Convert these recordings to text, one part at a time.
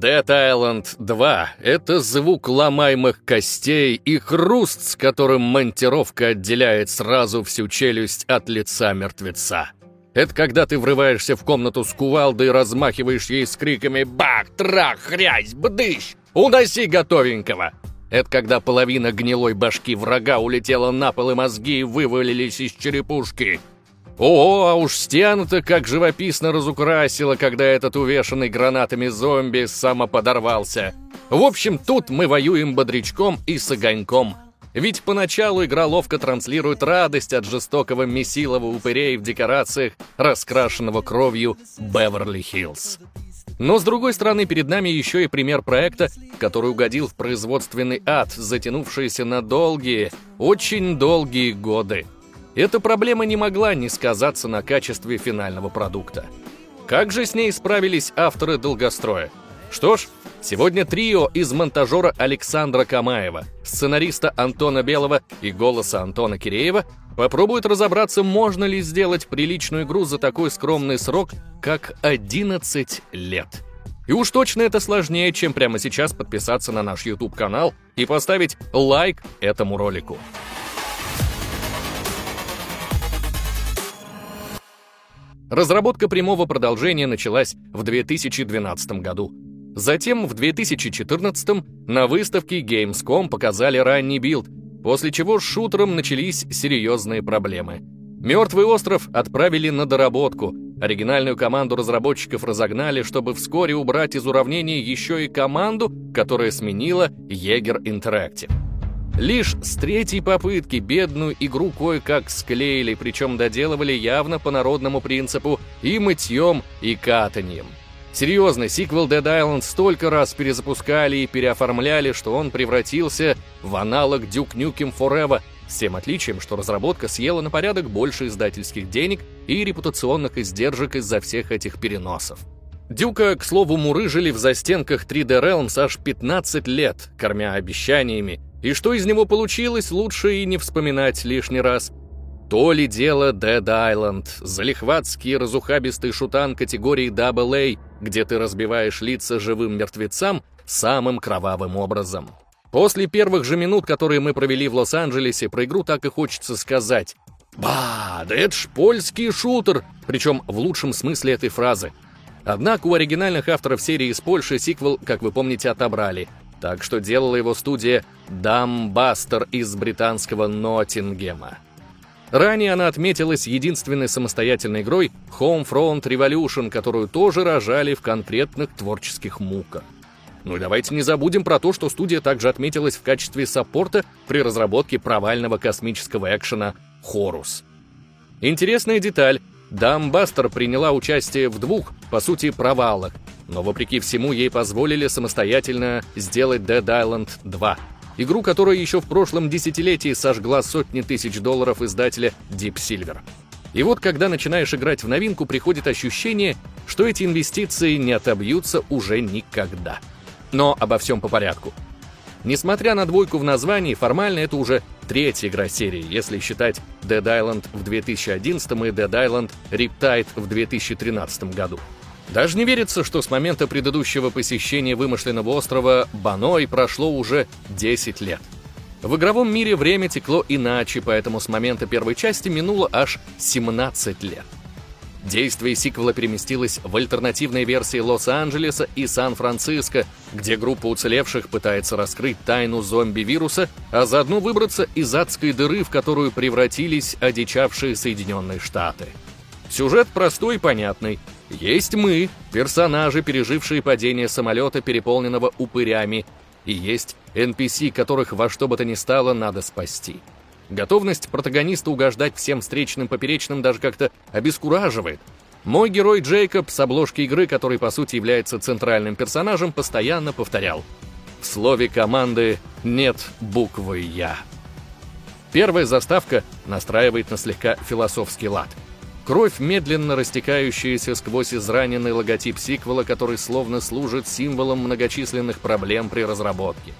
Dead Island 2 — это звук ломаемых костей и хруст, с которым монтировка отделяет сразу всю челюсть от лица мертвеца. Это когда ты врываешься в комнату с кувалдой и размахиваешь ей с криками «Бах! Трах! Хрясь! Бдыщ! Уноси готовенького!» Это когда половина гнилой башки врага улетела на пол и мозги вывалились из черепушки. О, а уж стену-то как живописно разукрасило, когда этот увешанный гранатами зомби самоподорвался. В общем, тут мы воюем бодрячком и с огоньком. Ведь поначалу игра ловко транслирует радость от жестокого месилова упырей в декорациях, раскрашенного кровью Беверли-Хиллз. Но, с другой стороны, перед нами еще и пример проекта, который угодил в производственный ад, затянувшийся на долгие, очень долгие годы. Эта проблема не могла не сказаться на качестве финального продукта. Как же с ней справились авторы «Долгостроя»? Что ж, сегодня трио из монтажера Александра Камаева, сценариста Антона Белого и голоса Антона Киреева попробует разобраться, можно ли сделать приличную игру за такой скромный срок, как 11 лет. И уж точно это сложнее, чем прямо сейчас подписаться на наш YouTube-канал и поставить лайк этому ролику. Разработка прямого продолжения началась в 2012 году. Затем в 2014 на выставке Gamescom показали ранний билд, после чего с шутером начались серьезные проблемы. «Мертвый остров» отправили на доработку. Оригинальную команду разработчиков разогнали, чтобы вскоре убрать из уравнения еще и команду, которая сменила Yager Interactive. Лишь с третьей попытки бедную игру кое-как склеили, причем доделывали явно по народному принципу и мытьем, и катанием. Серьезно, сиквел Dead Island столько раз перезапускали и переоформляли, что он превратился в аналог Duke Nukem Forever, с тем отличием, что разработка съела на порядок больше издательских денег и репутационных издержек из-за всех этих переносов. Дюка, к слову, мурыжили в застенках 3D Realms аж 15 лет, кормя обещаниями, и что из него получилось, лучше и не вспоминать лишний раз. То ли дело Dead Island, залихватский разухабистый шутан категории AA, где ты разбиваешь лица живым мертвецам самым кровавым образом. После первых же минут, которые мы провели в Лос-Анджелесе, про игру так и хочется сказать «Ба, да это ж польский шутер!» Причем в лучшем смысле этой фразы. Однако у оригинальных авторов серии из Польши сиквел, как вы помните, отобрали – так что делала его студия Дамбастер из британского Ноттингема. Ранее она отметилась единственной самостоятельной игрой Homefront Revolution, которую тоже рожали в конкретных творческих муках. Ну и давайте не забудем про то, что студия также отметилась в качестве саппорта при разработке провального космического экшена «Хорус». Интересная деталь. Дамбастер приняла участие в двух, по сути, провалах, но вопреки всему ей позволили самостоятельно сделать Dead Island 2, игру, которая еще в прошлом десятилетии сожгла сотни тысяч долларов издателя Deep Silver. И вот когда начинаешь играть в новинку, приходит ощущение, что эти инвестиции не отобьются уже никогда. Но обо всем по порядку. Несмотря на двойку в названии, формально это уже третья игра серии, если считать Dead Island в 2011 и Dead Island Riptide в 2013 году. Даже не верится, что с момента предыдущего посещения вымышленного острова Баной прошло уже 10 лет. В игровом мире время текло иначе, поэтому с момента первой части минуло аж 17 лет. Действие сиквела переместилось в альтернативные версии Лос-Анджелеса и Сан-Франциско, где группа уцелевших пытается раскрыть тайну зомби-вируса, а заодно выбраться из адской дыры, в которую превратились одичавшие Соединенные Штаты. Сюжет простой и понятный. Есть мы, персонажи, пережившие падение самолета, переполненного упырями, и есть NPC, которых во что бы то ни стало надо спасти. Готовность протагониста угождать всем встречным поперечным даже как-то обескураживает. Мой герой Джейкоб с обложки игры, который по сути является центральным персонажем, постоянно повторял «В слове команды нет буквы «Я». Первая заставка настраивает на слегка философский лад – Кровь, медленно растекающаяся сквозь израненный логотип сиквела, который словно служит символом многочисленных проблем при разработке.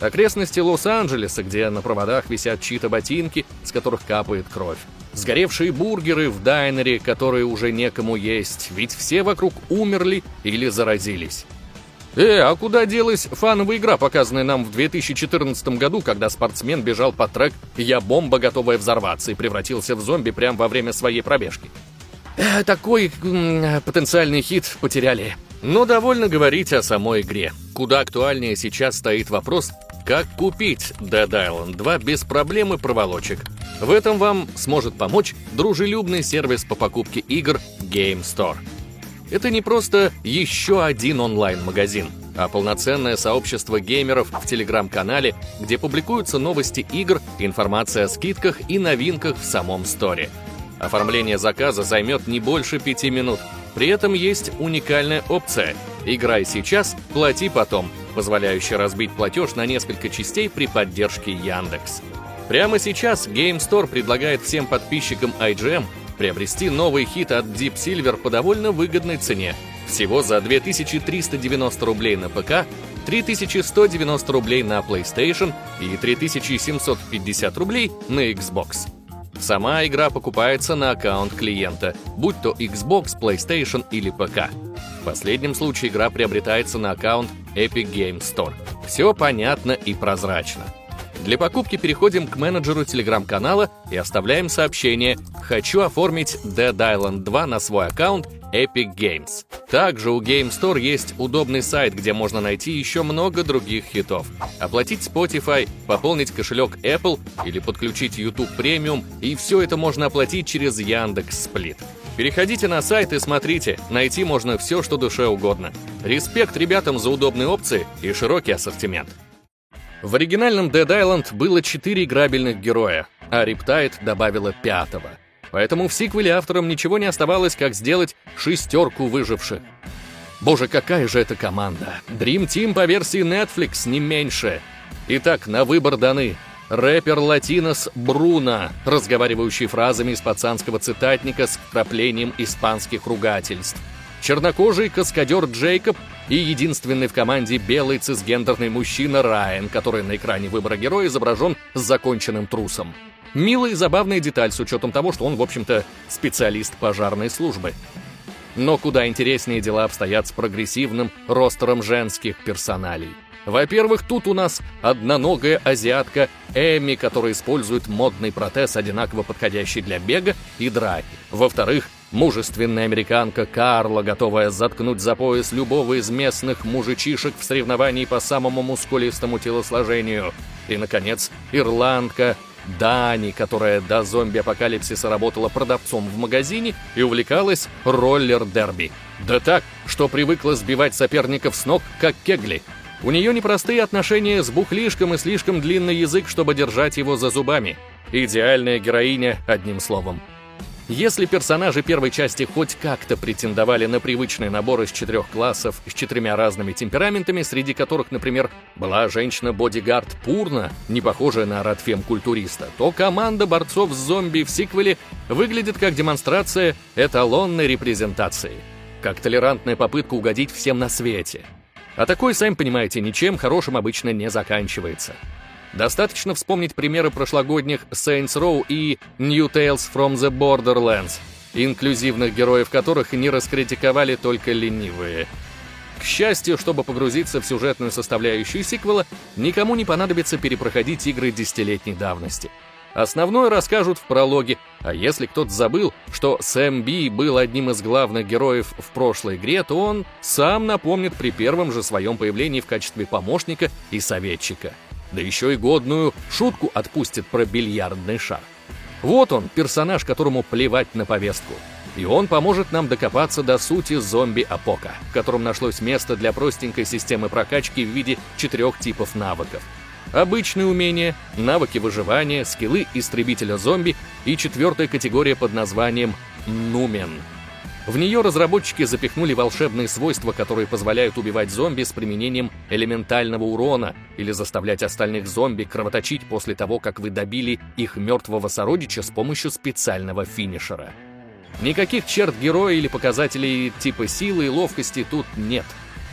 Окрестности Лос-Анджелеса, где на проводах висят чьи-то ботинки, с которых капает кровь. Сгоревшие бургеры в дайнере, которые уже некому есть, ведь все вокруг умерли или заразились. Э, а куда делась фановая игра, показанная нам в 2014 году, когда спортсмен бежал по трек «Я бомба, готовая взорваться» и превратился в зомби прямо во время своей пробежки? Э, такой м, потенциальный хит потеряли. Но довольно говорить о самой игре. Куда актуальнее сейчас стоит вопрос, как купить Dead Island 2 без проблем и проволочек. В этом вам сможет помочь дружелюбный сервис по покупке игр Game Store. Это не просто еще один онлайн-магазин, а полноценное сообщество геймеров в телеграм-канале, где публикуются новости игр, информация о скидках и новинках в самом сторе. Оформление заказа займет не больше пяти минут. При этом есть уникальная опция «Играй сейчас, плати потом», позволяющая разбить платеж на несколько частей при поддержке Яндекс. Прямо сейчас Game Store предлагает всем подписчикам IGM приобрести новый хит от Deep Silver по довольно выгодной цене. Всего за 2390 рублей на ПК, 3190 рублей на PlayStation и 3750 рублей на Xbox. Сама игра покупается на аккаунт клиента, будь то Xbox, PlayStation или ПК. В последнем случае игра приобретается на аккаунт Epic Games Store. Все понятно и прозрачно. Для покупки переходим к менеджеру телеграм-канала и оставляем сообщение «Хочу оформить Dead Island 2 на свой аккаунт Epic Games». Также у Game Store есть удобный сайт, где можно найти еще много других хитов. Оплатить Spotify, пополнить кошелек Apple или подключить YouTube Premium, и все это можно оплатить через Яндекс Сплит. Переходите на сайт и смотрите, найти можно все, что душе угодно. Респект ребятам за удобные опции и широкий ассортимент. В оригинальном Dead Island было четыре играбельных героя, а Riptide добавила пятого. Поэтому в сиквеле авторам ничего не оставалось, как сделать шестерку выживших. Боже, какая же это команда! Dream Team по версии Netflix, не меньше. Итак, на выбор даны рэпер Латинос Бруно, разговаривающий фразами из пацанского цитатника с вкраплением испанских ругательств. Чернокожий каскадер Джейкоб и единственный в команде белый цисгендерный мужчина Райан, который на экране выбора героя изображен с законченным трусом. Милая и забавная деталь с учетом того, что он, в общем-то, специалист пожарной службы. Но куда интереснее дела обстоят с прогрессивным ростером женских персоналей. Во-первых, тут у нас одноногая азиатка Эми, которая использует модный протез, одинаково подходящий для бега и драки. Во-вторых, Мужественная американка Карла, готовая заткнуть за пояс любого из местных мужичишек в соревновании по самому мускулистому телосложению. И, наконец, ирландка Дани, которая до зомби-апокалипсиса работала продавцом в магазине и увлекалась роллер-дерби. Да так, что привыкла сбивать соперников с ног, как кегли. У нее непростые отношения с бухлишком и слишком длинный язык, чтобы держать его за зубами. Идеальная героиня, одним словом. Если персонажи первой части хоть как-то претендовали на привычный набор из четырех классов с четырьмя разными темпераментами, среди которых, например, была женщина-бодигард Пурна, не похожая на радфем-культуриста, то команда борцов с зомби в сиквеле выглядит как демонстрация эталонной репрезентации. Как толерантная попытка угодить всем на свете. А такой, сами понимаете, ничем хорошим обычно не заканчивается. Достаточно вспомнить примеры прошлогодних Saints Row и New Tales from the Borderlands, инклюзивных героев которых не раскритиковали только ленивые. К счастью, чтобы погрузиться в сюжетную составляющую сиквела, никому не понадобится перепроходить игры десятилетней давности. Основное расскажут в прологе, а если кто-то забыл, что Сэм Би был одним из главных героев в прошлой игре, то он сам напомнит при первом же своем появлении в качестве помощника и советчика да еще и годную шутку отпустит про бильярдный шар. Вот он, персонаж, которому плевать на повестку. И он поможет нам докопаться до сути зомби-апока, в котором нашлось место для простенькой системы прокачки в виде четырех типов навыков. Обычные умения, навыки выживания, скиллы истребителя зомби и четвертая категория под названием «Нумен». В нее разработчики запихнули волшебные свойства, которые позволяют убивать зомби с применением элементального урона или заставлять остальных зомби кровоточить после того, как вы добили их мертвого сородича с помощью специального финишера. Никаких черт героя или показателей типа силы и ловкости тут нет.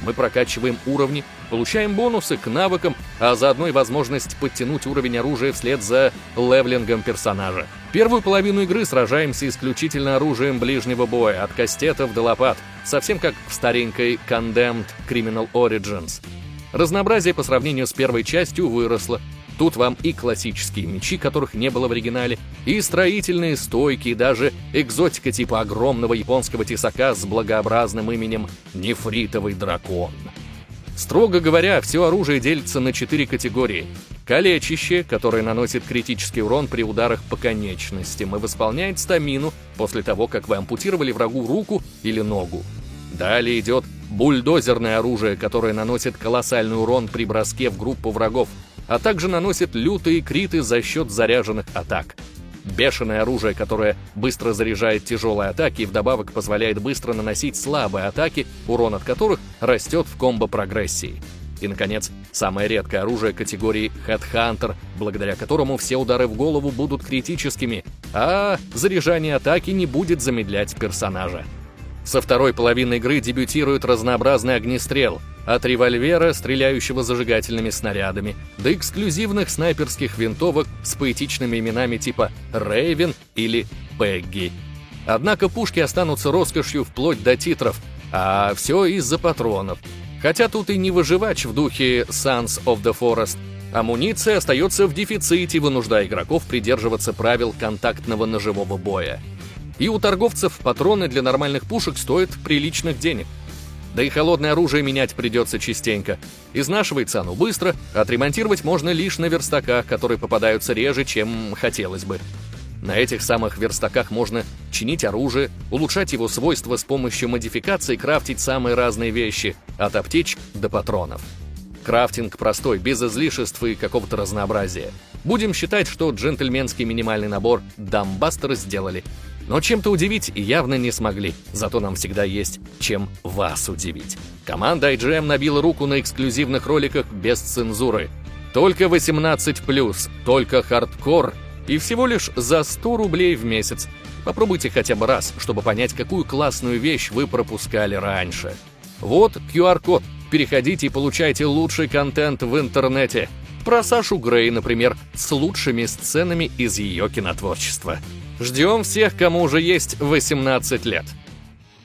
Мы прокачиваем уровни, получаем бонусы к навыкам, а заодно и возможность подтянуть уровень оружия вслед за левлингом персонажа. Первую половину игры сражаемся исключительно оружием ближнего боя, от кастетов до лопат, совсем как в старенькой Condemned Criminal Origins. Разнообразие по сравнению с первой частью выросло, Тут вам и классические мечи, которых не было в оригинале, и строительные стойки, и даже экзотика типа огромного японского тесака с благообразным именем «Нефритовый дракон». Строго говоря, все оружие делится на четыре категории. Калечище, которое наносит критический урон при ударах по конечностям и восполняет стамину после того, как вы ампутировали врагу руку или ногу. Далее идет бульдозерное оружие, которое наносит колоссальный урон при броске в группу врагов, а также наносит лютые криты за счет заряженных атак. Бешеное оружие, которое быстро заряжает тяжелые атаки и вдобавок позволяет быстро наносить слабые атаки, урон от которых растет в комбо-прогрессии. И, наконец, самое редкое оружие категории Headhunter, благодаря которому все удары в голову будут критическими, а заряжание атаки не будет замедлять персонажа. Со второй половины игры дебютирует разнообразный огнестрел — от револьвера, стреляющего зажигательными снарядами, до эксклюзивных снайперских винтовок с поэтичными именами типа «Рейвен» или «Пегги». Однако пушки останутся роскошью вплоть до титров, а все из-за патронов. Хотя тут и не выживач в духе Sons of the Forest. Амуниция остается в дефиците, вынуждая игроков придерживаться правил контактного ножевого боя. И у торговцев патроны для нормальных пушек стоят приличных денег – да и холодное оружие менять придется частенько. Изнашивается оно быстро, отремонтировать можно лишь на верстаках, которые попадаются реже, чем хотелось бы. На этих самых верстаках можно чинить оружие, улучшать его свойства с помощью модификаций, крафтить самые разные вещи, от аптечек до патронов. Крафтинг простой, без излишеств и какого-то разнообразия. Будем считать, что джентльменский минимальный набор «Dambuster» сделали. Но чем-то удивить явно не смогли, зато нам всегда есть чем вас удивить. Команда IGM набила руку на эксклюзивных роликах без цензуры. Только 18+, только хардкор и всего лишь за 100 рублей в месяц. Попробуйте хотя бы раз, чтобы понять, какую классную вещь вы пропускали раньше. Вот QR-код. Переходите и получайте лучший контент в интернете. Про Сашу Грей, например, с лучшими сценами из ее кинотворчества. Ждем всех, кому уже есть 18 лет.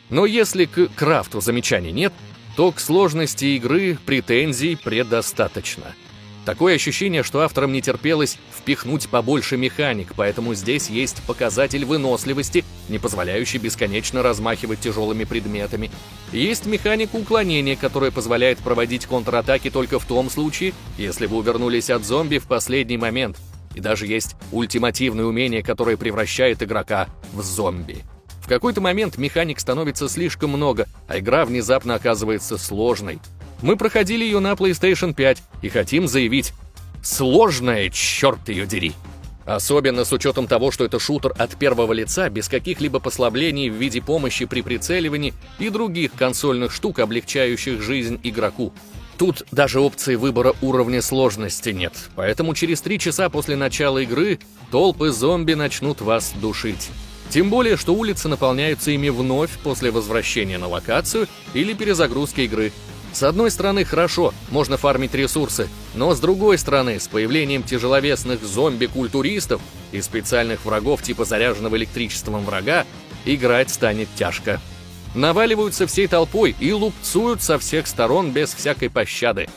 Но если к крафту замечаний нет, то к сложности игры претензий предостаточно. Такое ощущение, что авторам не терпелось впихнуть побольше механик, поэтому здесь есть показатель выносливости, не позволяющий бесконечно размахивать тяжелыми предметами. Есть механика уклонения, которая позволяет проводить контратаки только в том случае, если вы увернулись от зомби в последний момент – и даже есть ультимативное умение, которое превращает игрока в зомби. В какой-то момент механик становится слишком много, а игра внезапно оказывается сложной. Мы проходили ее на PlayStation 5 и хотим заявить «Сложная, черт ее дери!» Особенно с учетом того, что это шутер от первого лица, без каких-либо послаблений в виде помощи при прицеливании и других консольных штук, облегчающих жизнь игроку. Тут даже опции выбора уровня сложности нет, поэтому через три часа после начала игры толпы зомби начнут вас душить. Тем более, что улицы наполняются ими вновь после возвращения на локацию или перезагрузки игры. С одной стороны, хорошо, можно фармить ресурсы, но с другой стороны, с появлением тяжеловесных зомби-культуристов и специальных врагов типа заряженного электричеством врага, играть станет тяжко наваливаются всей толпой и лупцуют со всех сторон без всякой пощады.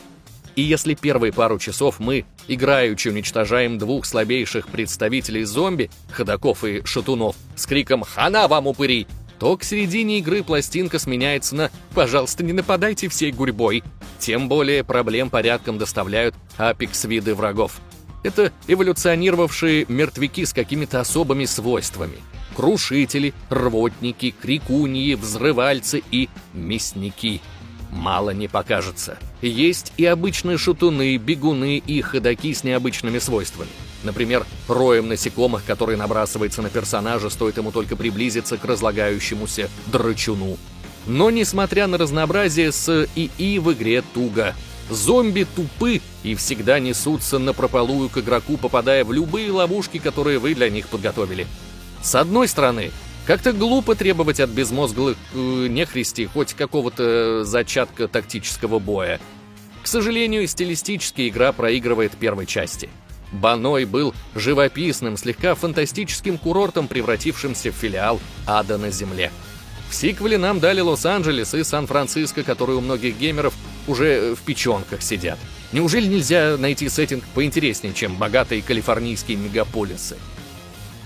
И если первые пару часов мы, играючи, уничтожаем двух слабейших представителей зомби, ходаков и шатунов, с криком «Хана вам, упыри!», то к середине игры пластинка сменяется на «Пожалуйста, не нападайте всей гурьбой». Тем более проблем порядком доставляют апекс-виды врагов. Это эволюционировавшие мертвяки с какими-то особыми свойствами – крушители, рвотники, крикуньи, взрывальцы и мясники. Мало не покажется. Есть и обычные шутуны, бегуны и ходаки с необычными свойствами. Например, роем насекомых, который набрасывается на персонажа, стоит ему только приблизиться к разлагающемуся драчуну. Но, несмотря на разнообразие, с ИИ в игре туго. Зомби тупы и всегда несутся на прополую к игроку, попадая в любые ловушки, которые вы для них подготовили. С одной стороны, как-то глупо требовать от безмозглых э, нехристи хоть какого-то зачатка тактического боя. К сожалению, стилистически игра проигрывает первой части. Баной был живописным, слегка фантастическим курортом, превратившимся в филиал ада на земле. В сиквеле нам дали Лос-Анджелес и Сан-Франциско, которые у многих геймеров уже в печенках сидят. Неужели нельзя найти сеттинг поинтереснее, чем богатые калифорнийские мегаполисы?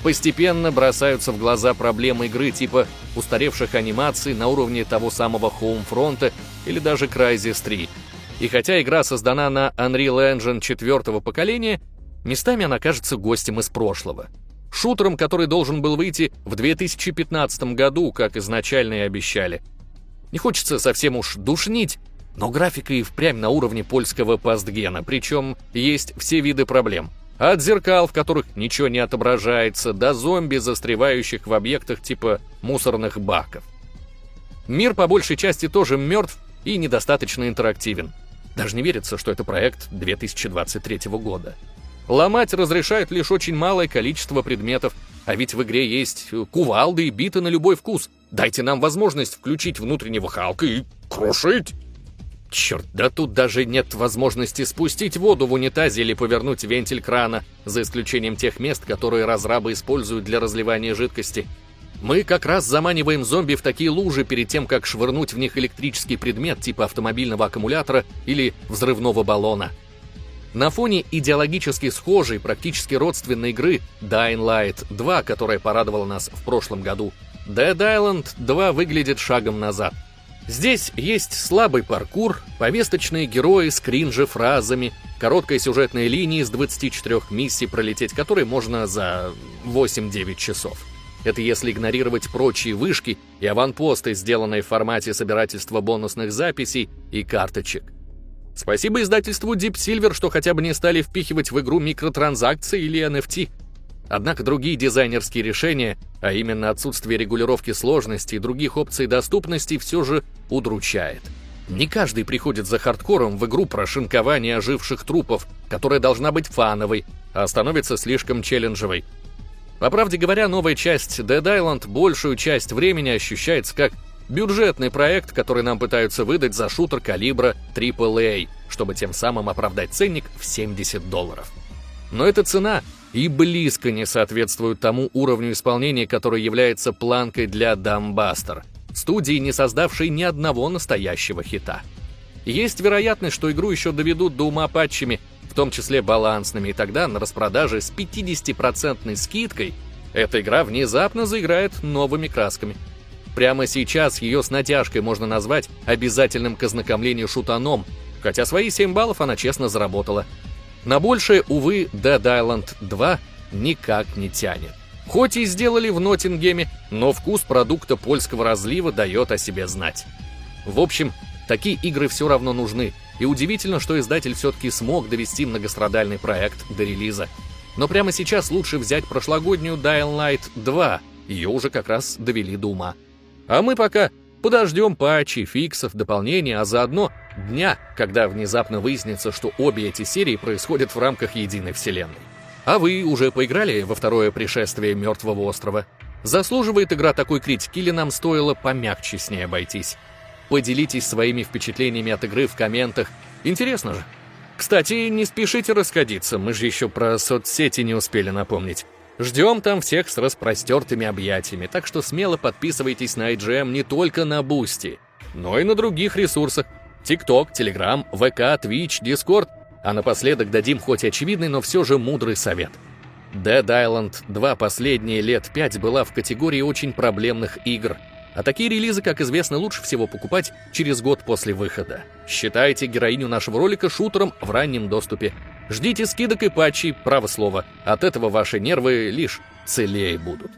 Постепенно бросаются в глаза проблемы игры типа устаревших анимаций на уровне того самого Homefront или даже Crysis 3. И хотя игра создана на Unreal Engine четвертого поколения, местами она кажется гостем из прошлого. Шутером, который должен был выйти в 2015 году, как изначально и обещали. Не хочется совсем уж душнить, но графика и впрямь на уровне польского пастгена, причем есть все виды проблем. От зеркал, в которых ничего не отображается, до зомби, застревающих в объектах типа мусорных баков. Мир по большей части тоже мертв и недостаточно интерактивен. Даже не верится, что это проект 2023 года. Ломать разрешают лишь очень малое количество предметов, а ведь в игре есть кувалды и биты на любой вкус. Дайте нам возможность включить внутреннего Халка и крушить. Черт, да тут даже нет возможности спустить воду в унитазе или повернуть вентиль крана, за исключением тех мест, которые разрабы используют для разливания жидкости. Мы как раз заманиваем зомби в такие лужи перед тем, как швырнуть в них электрический предмет типа автомобильного аккумулятора или взрывного баллона. На фоне идеологически схожей, практически родственной игры Dying Light 2, которая порадовала нас в прошлом году, Dead Island 2 выглядит шагом назад – Здесь есть слабый паркур, повесточные герои с кринжи фразами, короткая сюжетная линия из 24 миссий, пролететь которые можно за 8-9 часов. Это если игнорировать прочие вышки и аванпосты, сделанные в формате собирательства бонусных записей и карточек. Спасибо издательству Deep Silver, что хотя бы не стали впихивать в игру микротранзакции или NFT – Однако другие дизайнерские решения, а именно отсутствие регулировки сложности и других опций доступности, все же удручает. Не каждый приходит за хардкором в игру про шинкование оживших трупов, которая должна быть фановой, а становится слишком челленджевой. По правде говоря, новая часть Dead Island большую часть времени ощущается как бюджетный проект, который нам пытаются выдать за шутер калибра AAA, чтобы тем самым оправдать ценник в 70 долларов. Но эта цена и близко не соответствуют тому уровню исполнения, который является планкой для Дамбастер, студии, не создавшей ни одного настоящего хита. Есть вероятность, что игру еще доведут до ума патчами, в том числе балансными, и тогда на распродаже с 50% скидкой эта игра внезапно заиграет новыми красками. Прямо сейчас ее с натяжкой можно назвать обязательным к ознакомлению шутаном, хотя свои 7 баллов она честно заработала – на большее, увы, Dead Island 2 никак не тянет. Хоть и сделали в Ноттингеме, но вкус продукта польского разлива дает о себе знать. В общем, такие игры все равно нужны, и удивительно, что издатель все-таки смог довести многострадальный проект до релиза. Но прямо сейчас лучше взять прошлогоднюю Dying Light 2, ее уже как раз довели до ума. А мы пока подождем патчи, фиксов, дополнений, а заодно дня, когда внезапно выяснится, что обе эти серии происходят в рамках единой вселенной. А вы уже поиграли во второе пришествие Мертвого острова? Заслуживает игра такой критики или нам стоило помягче с ней обойтись? Поделитесь своими впечатлениями от игры в комментах. Интересно же. Кстати, не спешите расходиться, мы же еще про соцсети не успели напомнить. Ждем там всех с распростертыми объятиями, так что смело подписывайтесь на IGM не только на Boosty, но и на других ресурсах, TikTok, Telegram, ВК, Twitch, Discord. А напоследок дадим хоть очевидный, но все же мудрый совет. Dead Island 2 последние лет 5 была в категории очень проблемных игр. А такие релизы, как известно, лучше всего покупать через год после выхода. Считайте героиню нашего ролика шутером в раннем доступе. Ждите скидок и патчей, право слово. От этого ваши нервы лишь целее будут.